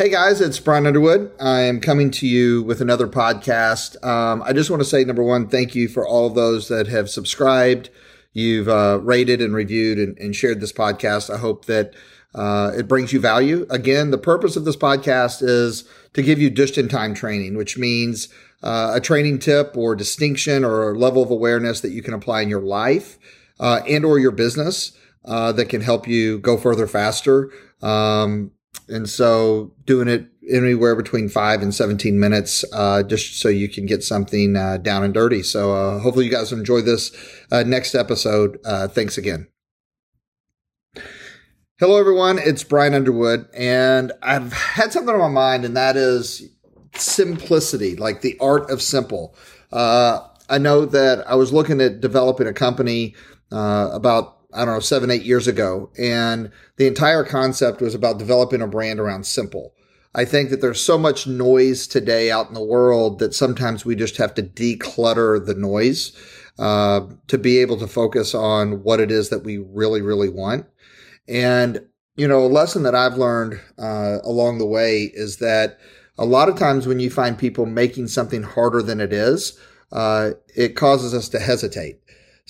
Hey guys, it's Brian Underwood. I am coming to you with another podcast. Um, I just want to say, number one, thank you for all of those that have subscribed. You've uh, rated and reviewed and, and, shared this podcast. I hope that uh, it brings you value. Again, the purpose of this podcast is to give you just in time training, which means uh, a training tip or distinction or level of awareness that you can apply in your life uh, and or your business uh, that can help you go further faster. Um, and so doing it anywhere between five and 17 minutes, uh, just so you can get something uh, down and dirty. So uh, hopefully you guys enjoy this uh, next episode. Uh, thanks again. Hello, everyone. It's Brian Underwood, and I've had something on my mind, and that is simplicity, like the art of simple. Uh, I know that I was looking at developing a company about I don't know, seven, eight years ago. And the entire concept was about developing a brand around simple. I think that there's so much noise today out in the world that sometimes we just have to declutter the noise uh, to be able to focus on what it is that we really, really want. And, you know, a lesson that I've learned uh, along the way is that a lot of times when you find people making something harder than it is, uh, it causes us to hesitate.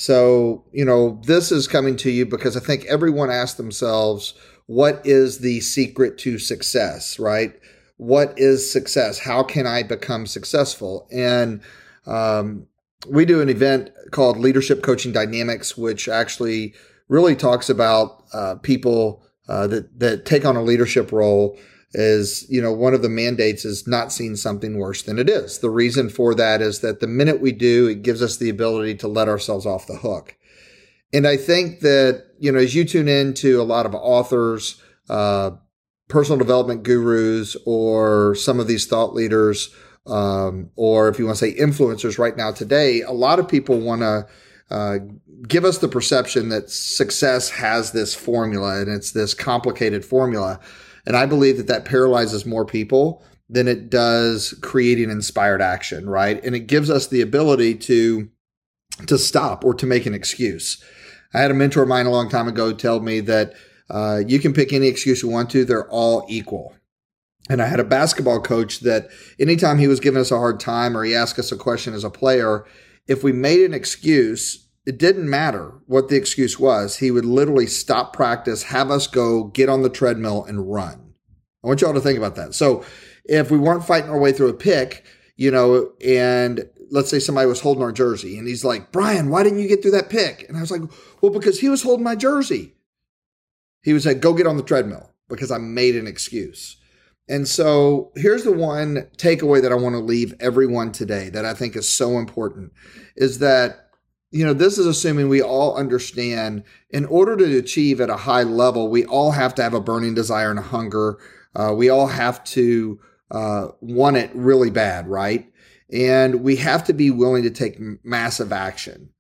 So, you know, this is coming to you because I think everyone asks themselves, what is the secret to success, right? What is success? How can I become successful? And um, we do an event called Leadership Coaching Dynamics, which actually really talks about uh, people uh, that that take on a leadership role is, you know, one of the mandates is not seeing something worse than it is. The reason for that is that the minute we do, it gives us the ability to let ourselves off the hook. And I think that, you know, as you tune into a lot of authors, uh, personal development gurus, or some of these thought leaders, um, or if you want to say influencers right now today, a lot of people want to uh, give us the perception that success has this formula and it's this complicated formula. And I believe that that paralyzes more people than it does creating inspired action, right? And it gives us the ability to to stop or to make an excuse. I had a mentor of mine a long time ago tell me that uh, you can pick any excuse you want to; they're all equal. And I had a basketball coach that anytime he was giving us a hard time or he asked us a question as a player, if we made an excuse, it didn't matter what the excuse was. He would literally stop practice, have us go get on the treadmill and run. I want y'all to think about that. So if we weren't fighting our way through a pick, you know, and let's say somebody was holding our jersey and he's like, Brian, why didn't you get through that pick? And I was like, well, because he was holding my jersey. He was like, go get on the treadmill because I made an excuse. And so here's the one takeaway that I want to leave everyone today that I think is so important is that you know, this is assuming we all understand in order to achieve at a high level, we all have to have a burning desire and a hunger. Uh, we all have to uh, want it really bad, right? And we have to be willing to take massive action.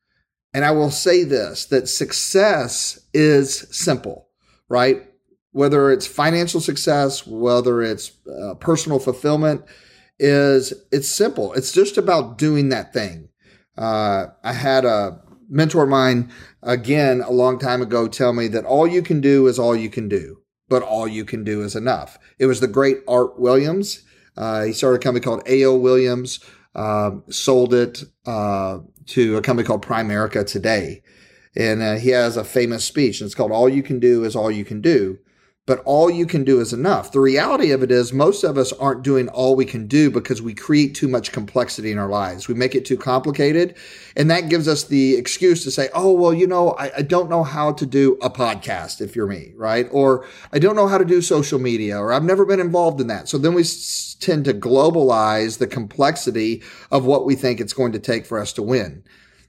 And I will say this that success is simple, right? Whether it's financial success, whether it's uh, personal fulfillment, is it's simple. It's just about doing that thing uh, I had a mentor of mine again a long time ago tell me that all you can do is all you can do, but all you can do is enough. It was the great Art Williams. Uh, he started a company called A.L. Williams, uh, sold it uh, to a company called Primerica today. And uh, he has a famous speech, and it's called All You Can Do is All You Can Do but all you can do is enough. The reality of it is, most of us aren't doing all we can do because we create too much complexity in our lives. We make it too complicated. And that gives us the excuse to say, oh, well, you know, I, I, don't know how to do a podcast if you're me, right? Or I don't know how to do social media, or I've never been involved in that. So then we s- tend to globalize the complexity of what we think it's going to take for us to win.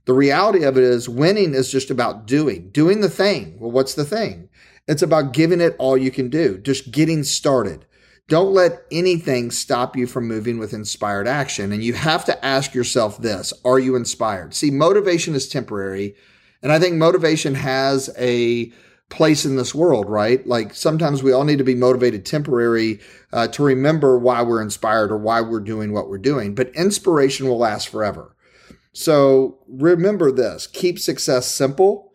The reality of it is, winning is just about doing, doing the thing. Well, what's the thing? It's about giving it all you can do, just getting started. Don't let anything stop you from moving with inspired action. And you have to ask yourself this Are you inspired? See, motivation is temporary. And I think motivation has a place in this world, right? Like sometimes we all need to be motivated temporary uh, to remember why we're inspired or why we're doing what we're doing. But inspiration will last forever. So remember this keep success simple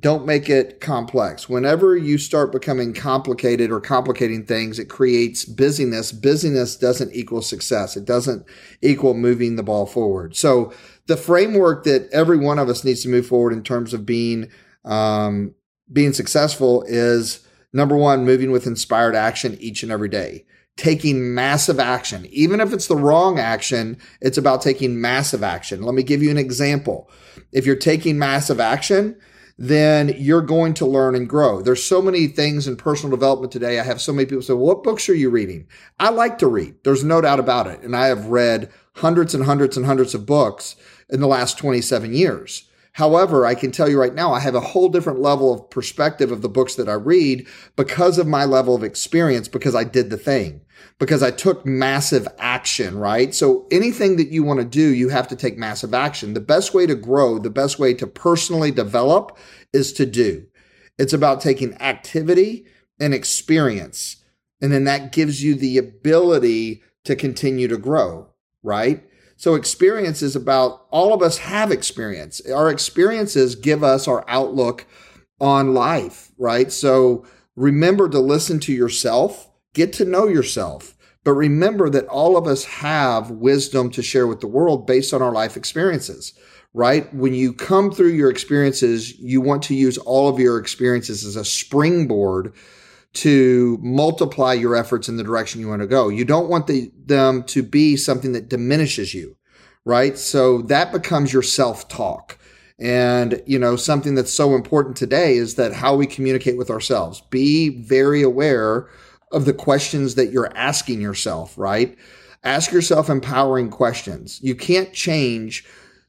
don't make it complex. Whenever you start becoming complicated or complicating things, it creates busyness. Busyness doesn't equal success. It doesn't equal moving the ball forward. So the framework that every one of us needs to move forward in terms of being, um, being successful is number one, moving with inspired action each and every day taking massive action. Even if it's the wrong action, it's about taking massive action. Let me give you an example. If you're taking massive action, then you're going to learn and grow. There's so many things in personal development today. I have so many people say, what books are you reading? I like to read. There's no doubt about it. And I have read hundreds and hundreds and hundreds of books in the last 27 years. However, I can tell you right now, I have a whole different level of perspective of the books that I read because of my level of experience, because I did the thing, because I took massive action, right? So anything that you want to do, you have to take massive action. The best way to grow, the best way to personally develop is to do. It's about taking activity and experience. And then that gives you the ability to continue to grow, right? So experience is about all of us have experience. Our experiences give us our outlook on life, right? So remember to listen to yourself, get to know yourself, but remember that all of us have wisdom to share with the world based on our life experiences, right? When you come through your experiences, you want to use all of your experiences as a springboard to multiply your efforts in the direction you want to go. You don't want the, them to be something that diminishes you, right? So that becomes your self talk. And, you know, something that's so important today is that how we communicate with ourselves. Be very aware of the questions that you're asking yourself, right? Ask yourself empowering questions. You can't change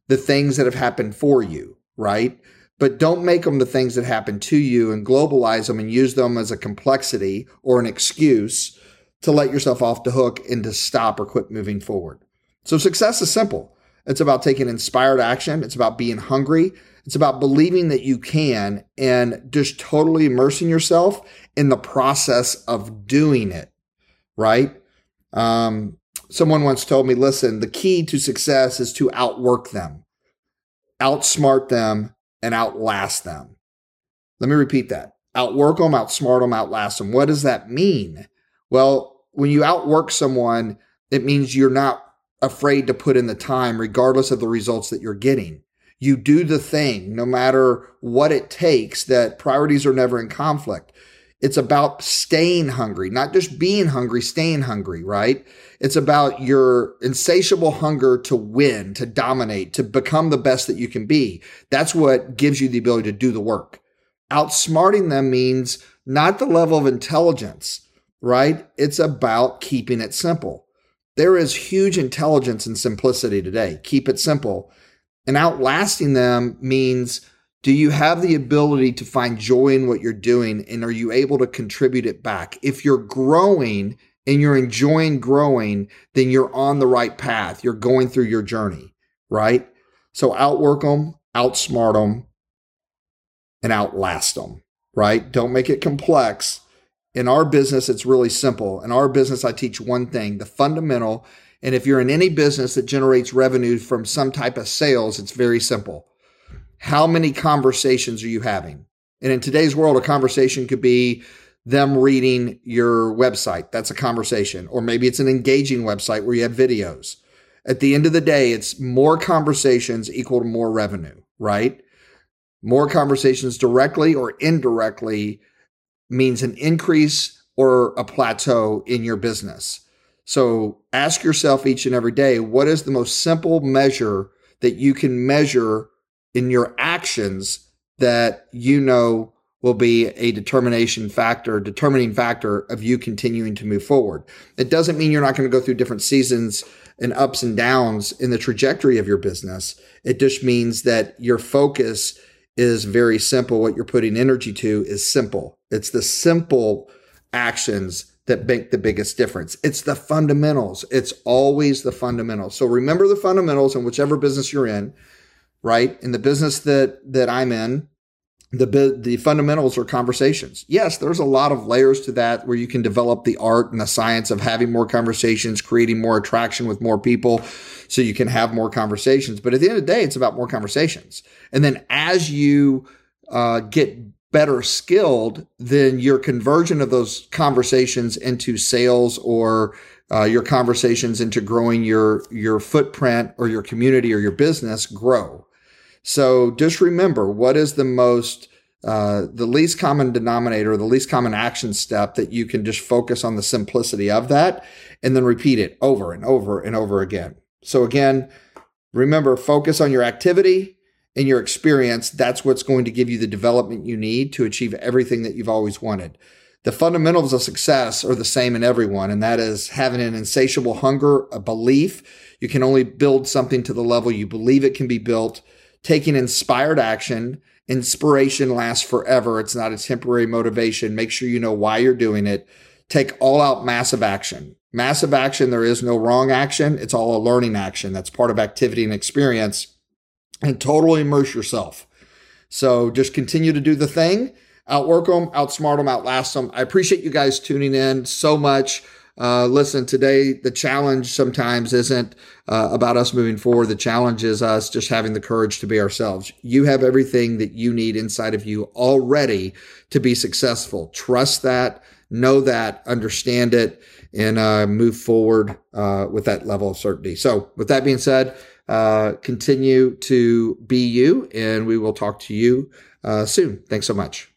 the things that have happened for you, right? But don't make them the things that happen to you and globalize them and use them as a complexity or an excuse to let yourself off the hook and to stop or quit moving forward. So success is simple. It's about taking inspired action. It's about being hungry. It's about believing that you can and just totally immersing yourself in the process of doing it. Right. Um, someone once told me, listen, the key to success is to outwork them, outsmart them, and outlast them. Let me repeat that. Outwork them, outsmart them, outlast them. What does that mean? Well, when you outwork someone, it means you're not afraid to put in the time, regardless of the results that you're getting. You do the thing, no matter what it takes, that priorities are never in conflict. It's about staying hungry, not just being hungry, staying hungry, right? It's about your insatiable hunger to win, to dominate, to become the best that you can be. That's what gives you the ability to do the work. Outsmarting them means not the level of intelligence, right? It's about keeping it simple. There is huge intelligence and simplicity today. Keep it simple. And outlasting them means do you have the ability to find joy in what you're doing and are you able to contribute it back? If you're growing and you're enjoying growing, then you're on the right path. You're going through your journey, right? So outwork them, outsmart them, and outlast them, right? Don't make it complex. In our business, it's really simple. In our business, I teach one thing, the fundamental. And if you're in any business that generates revenue from some type of sales, it's very simple how many conversations are you having? And in today's world, a conversation could be them reading your website. That's a conversation. Or maybe it's an engaging website where you have videos. At the end of the day, it's more conversations equal to more revenue, right? More conversations directly or indirectly means an increase or a plateau in your business. So ask yourself each and every day, what is the most simple measure that you can measure in your actions that you know will be a determination factor, determining factor of you continuing to move forward. It doesn't mean you're not going to go through different seasons and ups and downs in the trajectory of your business. It just means that your focus is very simple. What you're putting energy to is simple. It's the simple actions that make the biggest difference. It's the fundamentals. It's always the fundamentals. So remember the fundamentals in whichever business you're in right? In the business that that I'm in, the the fundamentals are conversations. Yes, there's a lot of layers to that where you can develop the art and the science of having more conversations, creating more attraction with more people so you can have more conversations. But at the end of the day, it's about more conversations. And then as you uh, get better skilled, then your conversion of those conversations into sales or uh, your conversations into growing your your footprint or your community or your business grow. So just remember what is the most uh, the least common denominator, the least common action step that you can just focus on the simplicity of that and then repeat it over and over and over again. So again, remember focus on your activity and your experience. That's what's going to give you the development you need to achieve everything that you've always wanted. The fundamentals of success are the same in everyone, and that is having an insatiable hunger, a belief. You can only build something to the level you believe it can be built, taking inspired action. Inspiration lasts forever. It's not a temporary motivation. Make sure you know why you're doing it. Take all out massive action. Massive action, there is no wrong action. It's all a learning action. That's part of activity and experience. And totally immerse yourself. So just continue to do the thing outwork them, outsmart them, outlast them. I appreciate you guys tuning in so much. Uh, listen, today the challenge sometimes isn't uh, about us moving forward. The challenge is us just having the courage to be ourselves. You have everything that you need inside of you already to be successful. Trust that, know that, understand it, and uh, move forward uh, with that level of certainty. So, with that being said, uh, continue to be you, and we will talk to you uh, soon. Thanks so much.